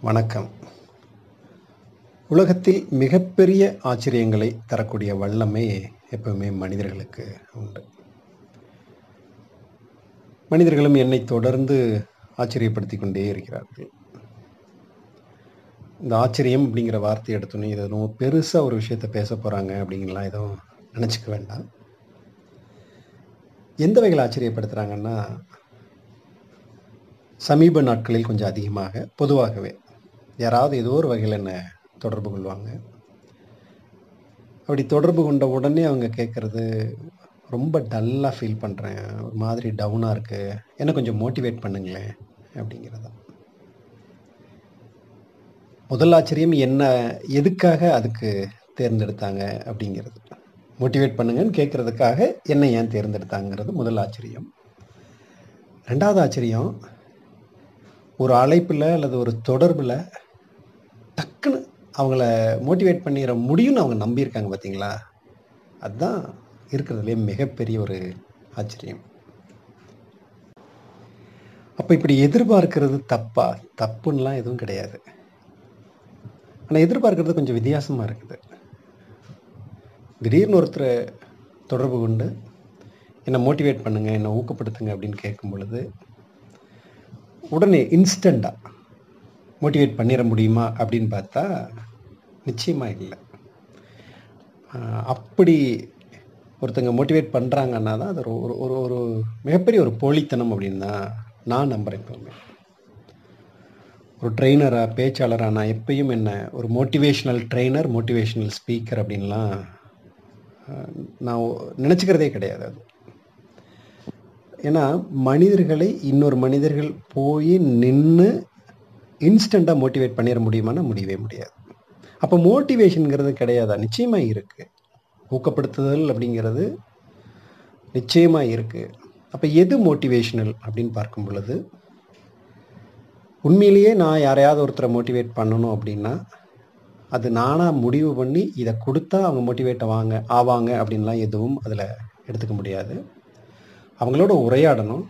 வணக்கம். உலகத்தில் மிகப்பெரிய ஆச்சரியங்களை தரக்கூடிய வல்லமை எப்பவுமே மனிதர்களுக்கு உண்டு. மனிதர்களும் என்னை தொடர்ந்து ஆச்சரியப்படுத்தி கொண்டே இருக்கிறார்கள். இந்த ஆச்சரியம் அப்படிங்கிற வார்த்தை எடுத்தோன்னே இது ரொம்ப பெருசாக ஒரு விஷயத்தை பேச போகிறாங்க அப்படிங்கலாம் எதுவும் நினச்சிக்க வேண்டாம். எந்த வகையில் ஆச்சரியப்படுத்துகிறாங்கன்னா சமீப நாட்களில் கொஞ்சம் அதிகமாக பொதுவாகவே யாராவது ஏதோ ஒரு வகையில் என்ன தொடர்பு கொள்வாங்க. அப்படி தொடர்பு கொண்ட உடனே அவங்க கேட்குறது ரொம்ப டல்லாக ஃபீல் பண்ணுறேன் ஒரு மாதிரி டவுனாக இருக்குது என்ன கொஞ்சம் மோட்டிவேட் பண்ணுங்களேன் அப்படிங்கிறது முதல் ஆச்சரியம் என்ன எதுக்காக அதுக்கு தேர்ந்தெடுத்தாங்க அப்படிங்கிறது. மோட்டிவேட் பண்ணுங்கன்னு கேட்குறதுக்காக என்ன ஏன் தேர்ந்தெடுத்தாங்கிறது முதல் ஆச்சரியம். ரெண்டாவது ஆச்சரியம் ஒரு அழைப்பில் அல்லது ஒரு தொடர்பில் டக்குன்னு அவங்கள மோட்டிவேட் பண்ணிட முடியும்னு அவங்க நம்பியிருக்காங்க பார்த்தீங்களா? அதுதான் இருக்கிறதுலே மிகப்பெரிய ஒரு ஆச்சரியம். அப்போ இப்படி எதிர்பார்க்கிறது தப்பா? தப்புன்னெலாம் எதுவும் கிடையாது. ஆனால் எதிர்பார்க்கறது கொஞ்சம் வித்தியாசமாக இருக்குது. திடீர்னு ஒருத்தரை தொடர்பு கொண்டு என்னை மோட்டிவேட் பண்ணுங்கள் என்னை ஊக்கப்படுத்துங்க அப்படின்னு கேட்கும் பொழுது உடனே இன்ஸ்டண்ட்டாக மோட்டிவேட் பண்ணிட முடியுமா அப்படின்னு பார்த்தா நிச்சயமாக இல்லை. அப்படி ஒருத்தங்க மோட்டிவேட் பண்ணுறாங்கன்னா தான் அது ஒரு ஒரு ஒரு மிகப்பெரிய ஒரு போலித்தனம் அப்படின்னு தான் நான் நம்புகிறேன் எப்பவுமே. ஒரு ட்ரெயினராக பேச்சாளராக நான் எப்பயும் என்ன ஒரு மோட்டிவேஷ்னல் ட்ரெயினர் மோட்டிவேஷ்னல் ஸ்பீக்கர் அப்படின்லாம் நான் நினச்சிக்கிறதே கிடையாது அது. ஏன்னா மனிதர்களை இன்னொரு மனிதர்கள் போய் நின்று இன்ஸ்டண்ட்டாக மோட்டிவேட் பண்ணிட முடியுமானா முடியவே முடியாது. அப்போ மோட்டிவேஷனுங்கிறது கிடையாதா? நிச்சயமாக இருக்குது ஊக்கப்படுத்துதல் அப்படிங்கிறது நிச்சயமாக இருக்குது அப்போ எது மோட்டிவேஷனல் அப்படின்னு பார்க்கும் பொழுது உண்மையிலேயே நான் யாரையாவது ஒருத்தரை மோட்டிவேட் பண்ணணும் அப்படின்னா அது நானாக முடிவு பண்ணி இதை கொடுத்தா அவங்க மோட்டிவேட் ஆவாங்க ஆவாங்க அப்படின்லாம் எதுவும் அதில் எடுத்துக்க முடியாது. அவங்களோட உரையாடணும்.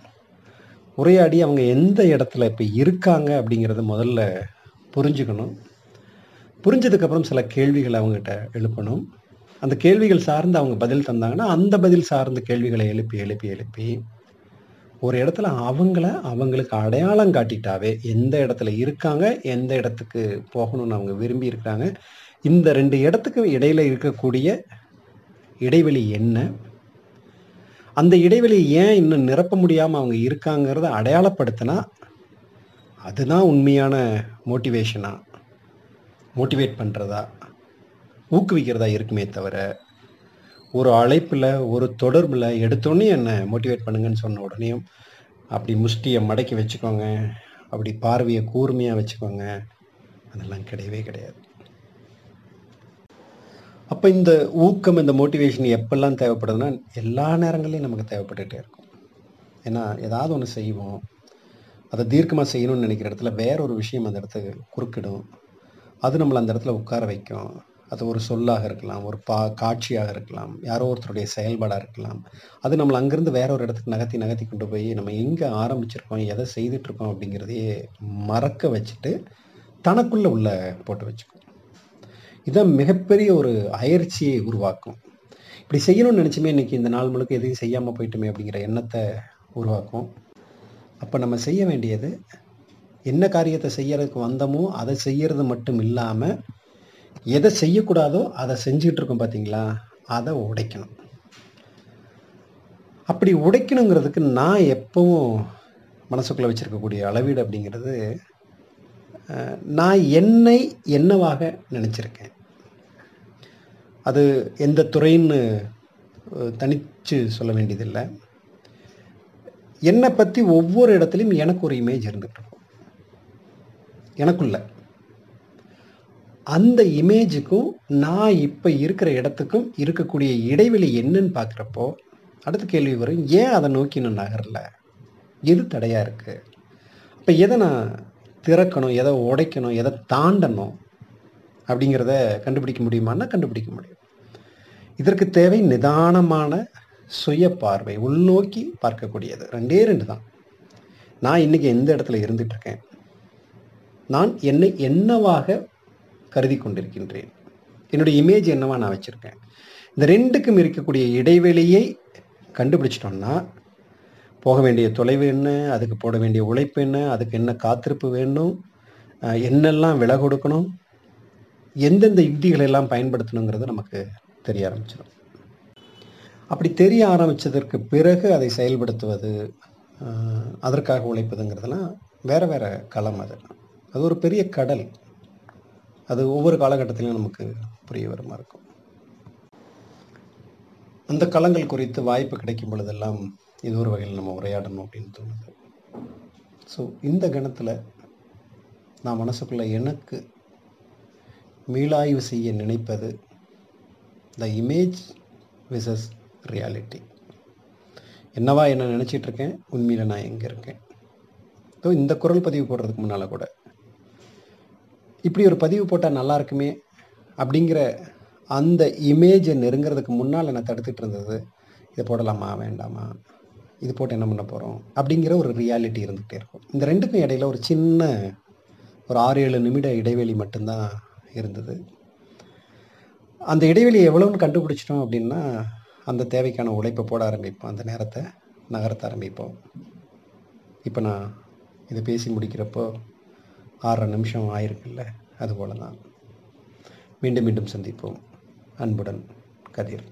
உரையாடி அவங்க எந்த இடத்துல இப்போ இருக்காங்க அப்படிங்கிறத முதல்ல புரிஞ்சுக்கணும். புரிஞ்சதுக்கப்புறம் சில கேள்விகளை அவங்ககிட்ட எழுப்பணும். அந்த கேள்விகள் சார்ந்து அவங்க பதில் தந்தாங்கன்னா அந்த பதில் சார்ந்த கேள்விகளை எழுப்பி எழுப்பி எழுப்பி ஒரு இடத்துல அவங்கள அவங்களுக்கு அடையாளம் காட்டிட்டாவே எந்த இடத்துல இருக்காங்க எந்த இடத்துக்கு போகணும்னு அவங்க விரும்பி இருக்கிறாங்க இந்த ரெண்டு இடத்துக்கு இடையில இருக்கக்கூடிய இடைவெளி என்ன அந்த இடைவெளி ஏன் இன்னும் நிரப்ப முடியாமல் அவங்க இருக்காங்கிறத அடையாளப்படுத்தினா அதுதான் உண்மையான மோட்டிவேஷனா? மோட்டிவேட் பண்ணுறதா ஊக்குவிக்கிறதா இருக்குமே தவிர ஒரு அழைப்பில் ஒரு தொடர்பில் எடுத்தோடனே என்னை மோட்டிவேட் பண்ணுங்கன்னு சொன்ன உடனேயும் அப்படி முஷ்டியை மடக்கி வச்சுக்கோங்க அப்படி பார்வையை கூர்மையாக வச்சுக்கோங்க அதெல்லாம் கிடையவே கிடையாது. அப்போ இந்த ஊக்கம் இந்த மோட்டிவேஷன் எப்பெல்லாம் தேவைப்படுதுன்னா எல்லா நேரங்களையும் நமக்கு தேவைப்பட்டுகிட்டே இருக்கும். ஏன்னா ஏதாவது ஒன்று செய்வோம். அதை தீர்க்கமாக செய்யணும்னு நினைக்கிற இடத்துல வேற ஒரு விஷயம் அந்த இடத்துக்கு குறுக்கிடும். அது நம்மளை அந்த இடத்துல உட்கார வைக்கும். அது ஒரு சொல்லாக இருக்கலாம் ஒரு பா காட்சியாக இருக்கலாம் யாரோ ஒருத்தருடைய செயல்பாடாக இருக்கலாம். அது நம்மளை அங்கேருந்து வேற ஒரு இடத்துக்கு நகர்த்தி நகர்த்தி கொண்டு போய் நம்ம எங்கே ஆரம்பிச்சிருக்கோம் எதை செய்துட்ருக்கோம் அப்படிங்கிறதையே மறக்க வச்சுட்டு தனக்குள்ளே உள்ள போட்டு வச்சுக்கோம். இதான் மிகப்பெரிய ஒரு அயற்சியை உருவாக்கும். இப்படி செய்யணும்னு நினச்சுமே இன்றைக்கி இந்த நாள் முழுக்க எதையும் செய்யாமல் போயிட்டுமே அப்படிங்கிற எண்ணத்தை உருவாக்கும். அப்போ நம்ம செய்ய வேண்டியது என்ன காரியத்தை செய்யறதுக்கு வந்தோமோ அதை செய்யறது மட்டும் இல்லாமல் எதை செய்யக்கூடாதோ அதை செஞ்சுக்கிட்டு இருக்கோம் பார்த்தீங்களா அதை உடைக்கணும். அப்படி உடைக்கணுங்கிறதுக்கு நான் எப்பவும் மனசுக்குள்ளே வச்சுருக்கக்கூடிய அளவீடு அப்படிங்கிறது நான் என்னை என்னவாக நினச்சிருக்கேன். அது எந்த துறைன்னு தனித்து சொல்ல வேண்டியதில்லை. என்னை பற்றி ஒவ்வொரு இடத்துலையும் எனக்கு ஒரு இமேஜ் இருந்துகிட்டு இருக்கும். எனக்குள்ள. அந்த இமேஜுக்கும் நான் இப்போ இருக்கிற இடத்துக்கும் இருக்கக்கூடிய இடைவெளி என்னன்னு பார்க்குறப்போ அடுத்த கேள்வி வரும் ஏன் அதை நோக்கி நான் நகரல? எது தடையாக இருக்குது அப்போ எதை நான் திறக்கணும் எதை உடைக்கணும் எதை தாண்டணும்? அப்படிங்கிறத கண்டுபிடிக்க முடியுமான்னா கண்டுபிடிக்க முடியும். இதற்கு தேவை நிதானமான சுய பார்வை உள்நோக்கி பார்க்கக்கூடியது. ரெண்டே ரெண்டு தான். நான் இன்னைக்கு எந்த இடத்துல இருந்துட்டு இருக்கேன்? நான் என்னை என்னவாக கருதி கொண்டிருக்கின்றேன்? என்னுடைய இமேஜ் என்னவா நான் வச்சுருக்கேன்? இந்த ரெண்டுக்கும் இருக்கக்கூடிய இடைவெளியை கண்டுபிடிச்சிட்டோம்னா போக வேண்டிய தொலைவு என்ன? அதுக்கு போட வேண்டிய உழைப்பு என்ன? அதுக்கு என்ன காத்திருப்பு வேணும்? என்னெல்லாம் விலை கொடுக்கணும்? எந்தெந்த யுக்திகளை எல்லாம் பயன்படுத்தணுங்கிறது நமக்கு தெரிய ஆரம்பிச்சிடும். அப்படி தெரிய ஆரம்பித்ததற்கு பிறகு அதை செயல்படுத்துவது அதற்காக உழைப்பதுங்கிறதெல்லாம் வேறு வேறு களம் அது. அது ஒரு பெரிய கடல். அது ஒவ்வொரு காலகட்டத்திலையும் நமக்கு புரிய வருமா இருக்கும். அந்த களங்கள் குறித்து வாய்ப்பு கிடைக்கும் பொழுதெல்லாம் இது ஒரு வகையில் நம்ம உரையாடணும் அப்படின்னு தோணுது. ஸோ இந்த கணத்தில் நான் மனசுக்குள்ளே எனக்கு மீளாய்வு செய்ய நினைப்பது த இமேஜ் விசஸ் ரியாலிட்டி என்னவா என்ன நினச்சிட்டு இருக்கேன் உண்மையில் நான் எங்கே இருக்கேன்? ஸோ இந்த குரல் பதிவு போடுறதுக்கு முன்னால் கூட. இப்படி ஒரு பதிவு போட்டால் நல்லா இருக்குமே அப்படிங்கிற அந்த இமேஜை நெருங்கிறதுக்கு முன்னால் என்னை தடுத்துட்டு இருந்தது இதை போடலாமா வேண்டாமா? இது போட்டு என்ன பண்ண போகிறோம் அப்படிங்கிற ஒரு ரியாலிட்டி இருந்துகிட்டே இருக்கும். இந்த ரெண்டுக்கும் இடையில ஒரு சின்ன ஒரு ஆறு ஏழு நிமிட இடைவெளி மட்டும்தான் இருந்தது. அந்த இடைவெளி எவ்வளோன்னு கண்டுபிடிச்சிட்டோம் அப்படின்னா அந்த தேவைக்கான உழைப்பை போட ஆரம்பிப்போம். அந்த நேரத்தை நகர்த்த ஆரம்பிப்போம். இப்போ நான் இதை பேசி முடிக்கிறப்போ ஆறரை நிமிஷம் ஆயிருக்குல்ல அதுபோல தான் மீண்டும் மீண்டும் சந்திப்போம். அன்புடன் கதிர்.